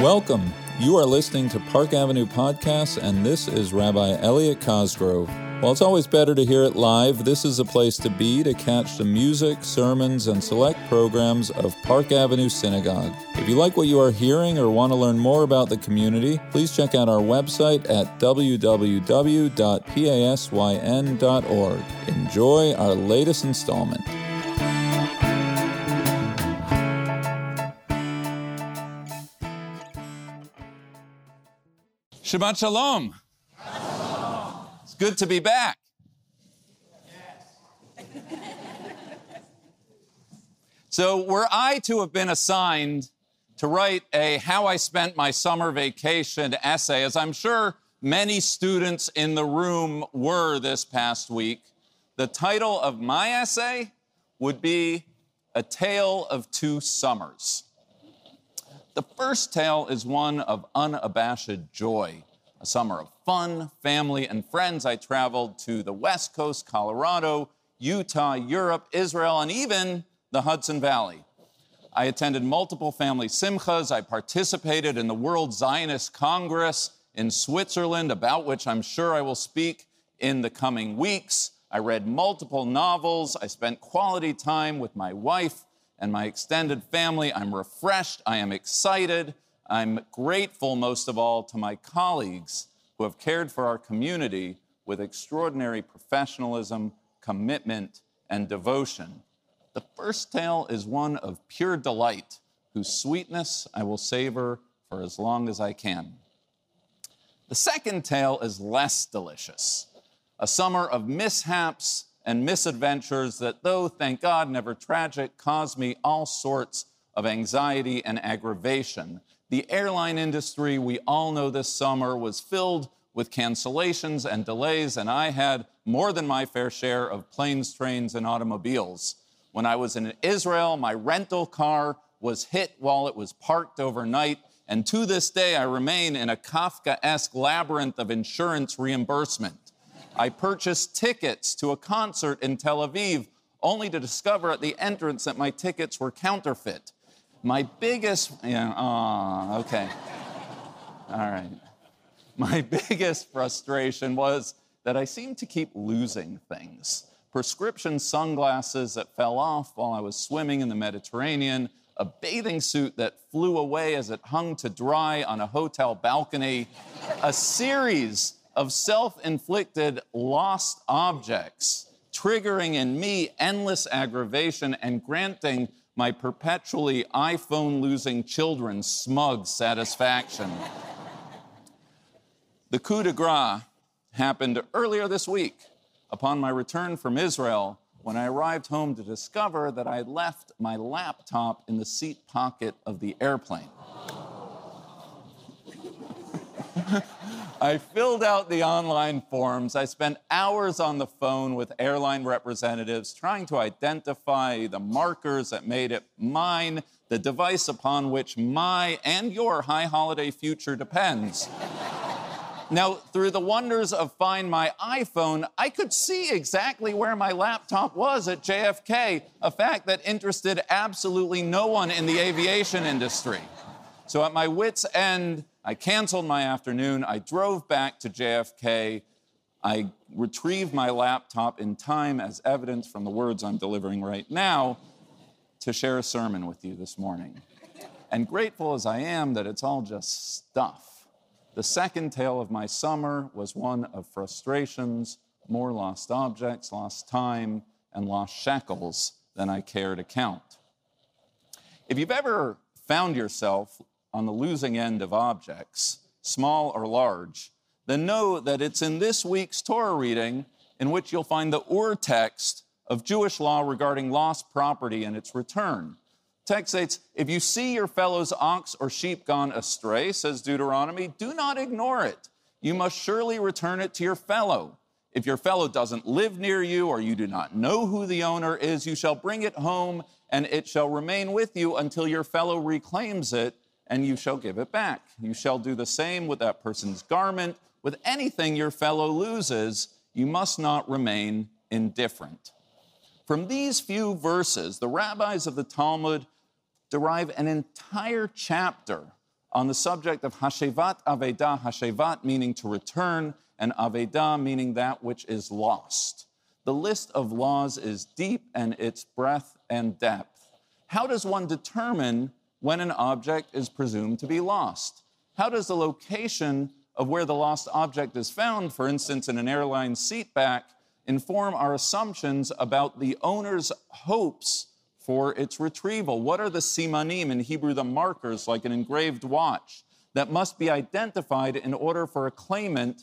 Welcome. You are listening to Park Avenue Podcasts, and this is Rabbi Elliot Cosgrove. While it's always better to hear it live, this is a place to be to catch the music, sermons, and select programs of Park Avenue Synagogue. If you like what you are hearing or want to learn more about the community, please check out our website at www.pasyn.org. Enjoy our latest installment. Shabbat Shalom. It's good to be back. So, were I to have been assigned to write a How I Spent My Summer Vacation essay, as I'm sure many students in the room were this past week, the title of my essay would be A Tale of Two Summers. The first tale is one of unabashed joy. A summer of fun, family, and friends, I traveled to the West Coast, Colorado, Utah, Europe, Israel, and even the Hudson Valley. I attended multiple family simchas. I participated in the World Zionist Congress in Switzerland, about which I'm sure I will speak in the coming weeks. I read multiple novels. I spent quality time with my wife and my extended family. I'm refreshed. I am excited. I'm grateful, most of all, to my colleagues who have cared for our community with extraordinary professionalism, commitment, and devotion. The first tale is one of pure delight, whose sweetness I will savor for as long as I can. The second tale is less delicious, a summer of mishaps and misadventures that, though, thank God, never tragic, caused me all sorts of anxiety and aggravation. The airline industry, we all know this summer, was filled with cancellations and delays, and I had more than my fair share of planes, trains, and automobiles. When I was in Israel, my rental car was hit while it was parked overnight, and to this day, I remain in a Kafka esque labyrinth of insurance reimbursement. I purchased tickets to a concert in Tel Aviv, only to discover at the entrance that my tickets were counterfeit. My biggest, yeah, okay. All right. My biggest frustration was that I seemed to keep losing things. Prescription sunglasses that fell off while I was swimming in the Mediterranean, a bathing suit that flew away as it hung to dry on a hotel balcony, a series of self inflicted lost objects, triggering in me endless aggravation and granting my perpetually iPhone losing children smug satisfaction. the coup de grace happened earlier this week upon my return from Israel when I arrived home to discover that I left my laptop in the seat pocket of the airplane. I filled out the online forms. I spent hours on the phone with airline representatives trying to identify the markers that made it mine, the device upon which my and your high holiday future depends. now, through the wonders of Find My iPhone, I could see exactly where my laptop was at JFK, a fact that interested absolutely no one in the aviation industry. So, at my wits' end, I canceled my afternoon. I drove back to JFK. I retrieved my laptop in time as evidence from the words I'm delivering right now to share a sermon with you this morning. And grateful as I am that it's all just stuff. The second tale of my summer was one of frustrations, more lost objects, lost time, and lost shekels than I care to count. If you've ever found yourself on the losing end of objects, small or large, then know that it's in this week's Torah reading in which you'll find the Ur text of Jewish law regarding lost property and its return. Text states, If you see your fellow's ox or sheep gone astray, says Deuteronomy, do not ignore it. You must surely return it to your fellow. If your fellow doesn't live near you or you do not know who the owner is, you shall bring it home and it shall remain with you until your fellow reclaims it and you shall give it back. You shall do the same with that person's garment. With anything your fellow loses, you must not remain indifferent. From these few verses, the rabbis of the Talmud derive an entire chapter on the subject of Hashevat Aveda, Hashevat meaning to return, and Aveda meaning that which is lost. The list of laws is deep and its breadth and depth. How does one determine when an object is presumed to be lost? How does the location of where the lost object is found, for instance, in an airline seatback, inform our assumptions about the owner's hopes for its retrieval? What are the simanim, in Hebrew, the markers, like an engraved watch, that must be identified in order for a claimant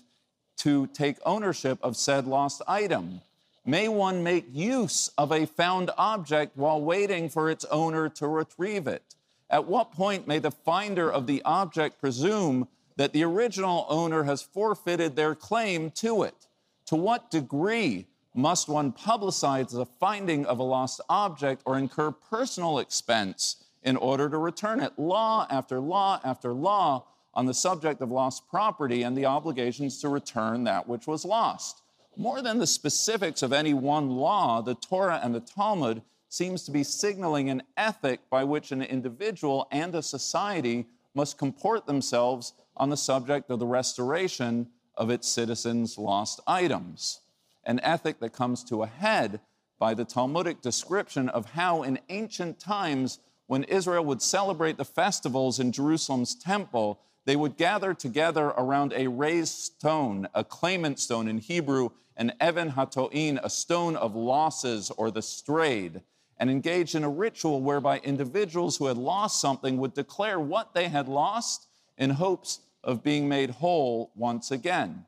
to take ownership of said lost item? May one make use of a found object while waiting for its owner to retrieve it? At what point may the finder of the object presume that the original owner has forfeited their claim to it? To what degree must one publicize the finding of a lost object or incur personal expense in order to return it? Law after law after law on the subject of lost property and the obligations to return that which was lost. More than the specifics of any one law, the Torah and the Talmud seems to be signaling an ethic by which an individual and a society must comport themselves on the subject of the restoration of its citizens' lost items. An ethic that comes to a head by the Talmudic description of how, in ancient times, when Israel would celebrate the festivals in Jerusalem's temple, they would gather together around a raised stone, a claimant stone in Hebrew, an even hatoin, a stone of losses or the strayed, and engaged in a ritual whereby individuals who had lost something would declare what they had lost in hopes of being made whole once again.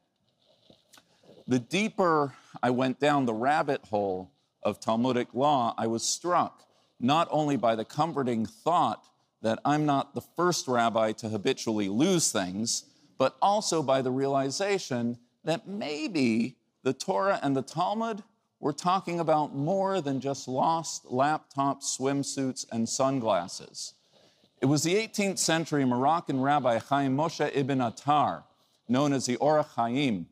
The deeper I went down the rabbit hole of Talmudic law, I was struck not only by the comforting thought that I'm not the first rabbi to habitually lose things, but also by the realization that maybe the Torah and the Talmud were talking about more than just lost laptops, swimsuits, and sunglasses. It was the 18th century Moroccan rabbi Chaim Moshe ibn Attar, known as the Or Chaim,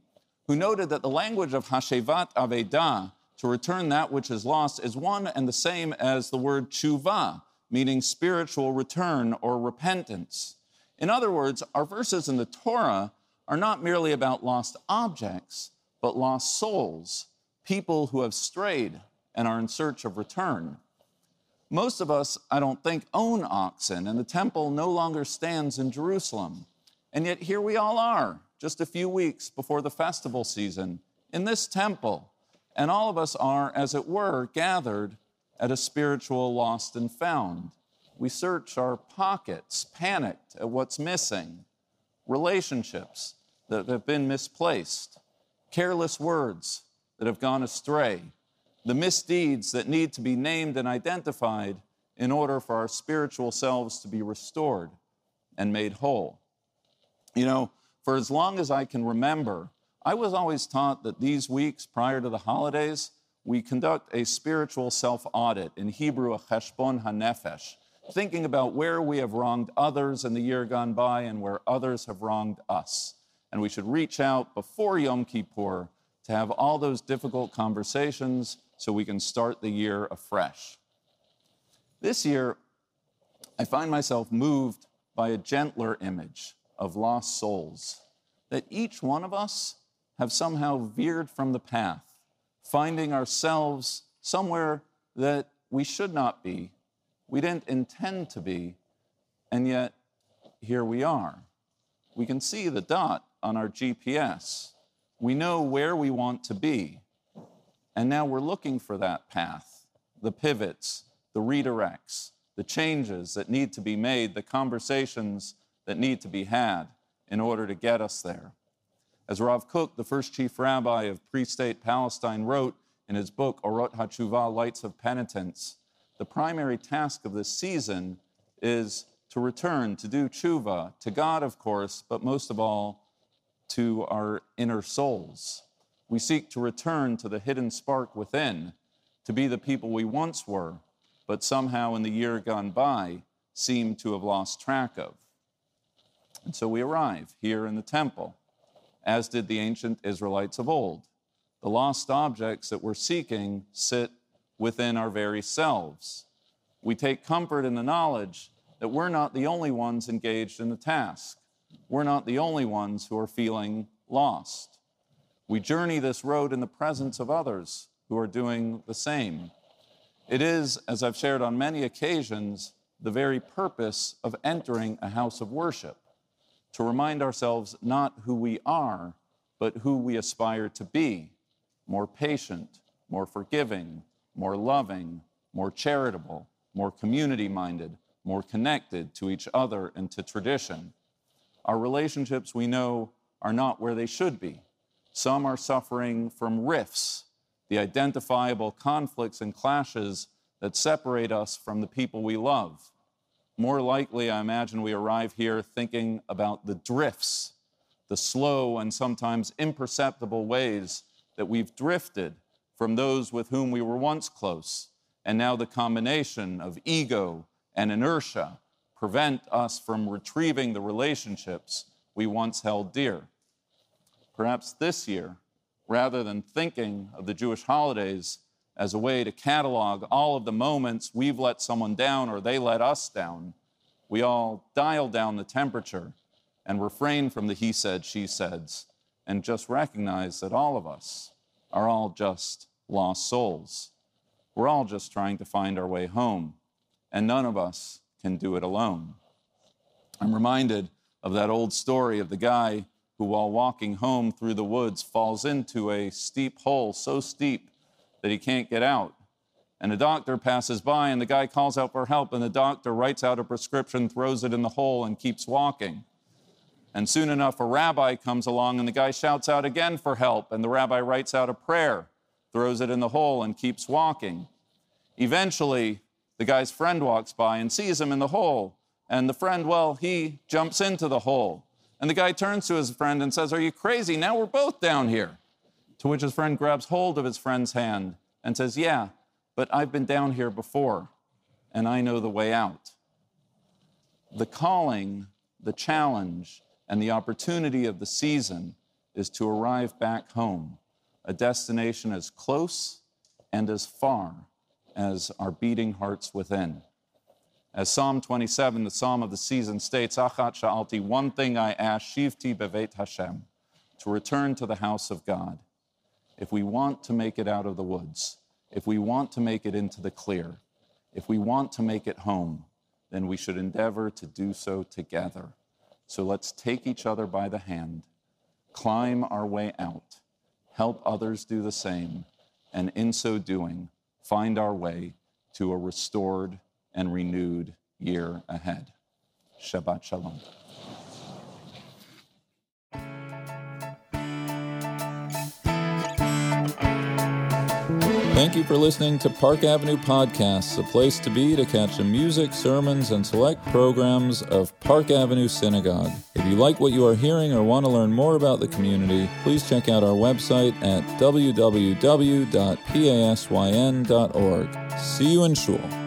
who noted that the language of Hashevat Aveda, to return that which is lost, is one and the same as the word tshuva, meaning spiritual return or repentance. In other words, our verses in the Torah are not merely about lost objects, but lost souls, people who have strayed and are in search of return. Most of us, I don't think, own oxen, and the temple no longer stands in Jerusalem. And yet here we all are, just a few weeks before the festival season in this temple. And all of us are, as it were, gathered at a spiritual lost and found. We search our pockets, panicked at what's missing, relationships that have been misplaced, careless words that have gone astray, the misdeeds that need to be named and identified in order for our spiritual selves to be restored and made whole. You know, for as long as I can remember, I was always taught that these weeks prior to the holidays, we conduct a spiritual self audit, in Hebrew, a cheshbon hanefesh, thinking about where we have wronged others in the year gone by and where others have wronged us. And we should reach out before Yom Kippur to have all those difficult conversations so we can start the year afresh. This year, I find myself moved by a gentler image of lost souls, that each one of us have somehow veered from the path, finding ourselves somewhere that we should not be, we didn't intend to be, and yet here we are. We can see the dot on our GPS. We know where we want to be. And now we're looking for that path, the pivots, the redirects, the changes that need to be made, the conversations that need to be had in order to get us there. As Rav Kook, the first chief rabbi of pre state Palestine, wrote in his book, Orot HaTshuva Lights of Penitence, the primary task of this season is to return, to do tshuva, to God, of course, but most of all, to our inner souls. We seek to return to the hidden spark within, to be the people we once were, but somehow in the year gone by seem to have lost track of. And so we arrive here in the temple, as did the ancient Israelites of old. The lost objects that we're seeking sit within our very selves. We take comfort in the knowledge that we're not the only ones engaged in the task. We're not the only ones who are feeling lost. We journey this road in the presence of others who are doing the same. It is, as I've shared on many occasions, the very purpose of entering a house of worship to remind ourselves not who we are, but who we aspire to be more patient, more forgiving, more loving, more charitable, more community minded, more connected to each other and to tradition. Our relationships, we know, are not where they should be. Some are suffering from rifts, the identifiable conflicts and clashes that separate us from the people we love. More likely, I imagine we arrive here thinking about the drifts, the slow and sometimes imperceptible ways that we've drifted from those with whom we were once close, and now the combination of ego and inertia prevent us from retrieving the relationships we once held dear. Perhaps this year, rather than thinking of the Jewish holidays as a way to catalog all of the moments we've let someone down or they let us down, we all dial down the temperature and refrain from the he said, she saids, and just recognize that all of us are all just lost souls. We're all just trying to find our way home, and none of us can do it alone. I'm reminded of that old story of the guy who, while walking home through the woods, falls into a steep hole so steep that he can't get out. And a doctor passes by, and the guy calls out for help, and the doctor writes out a prescription, throws it in the hole, and keeps walking. And soon enough, a rabbi comes along, and the guy shouts out again for help, and the rabbi writes out a prayer, throws it in the hole, and keeps walking. Eventually, the guy's friend walks by and sees him in the hole, and the friend, well, he jumps into the hole. And the guy turns to his friend and says, Are you crazy? Now we're both down here. To which his friend grabs hold of his friend's hand and says, Yeah, but I've been down here before, and I know the way out. The calling, the challenge, and the opportunity of the season is to arrive back home, a destination as close and as far as our beating hearts within. As Psalm 27, the psalm of the season states, Achat sha'alti, one thing I ask, shivti bevet Hashem, to return to the house of God. If we want to make it out of the woods, if we want to make it into the clear, if we want to make it home, then we should endeavor to do so together. So let's take each other by the hand, climb our way out, help others do the same, and in so doing, find our way to a restored and renewed year ahead. Shabbat Shalom. Thank you for listening to Park Avenue Podcasts, a place to be to catch the music, sermons, and select programs of Park Avenue Synagogue. If you like what you are hearing or want to learn more about the community, please check out our website at www.pasyn.org. See you in Shul.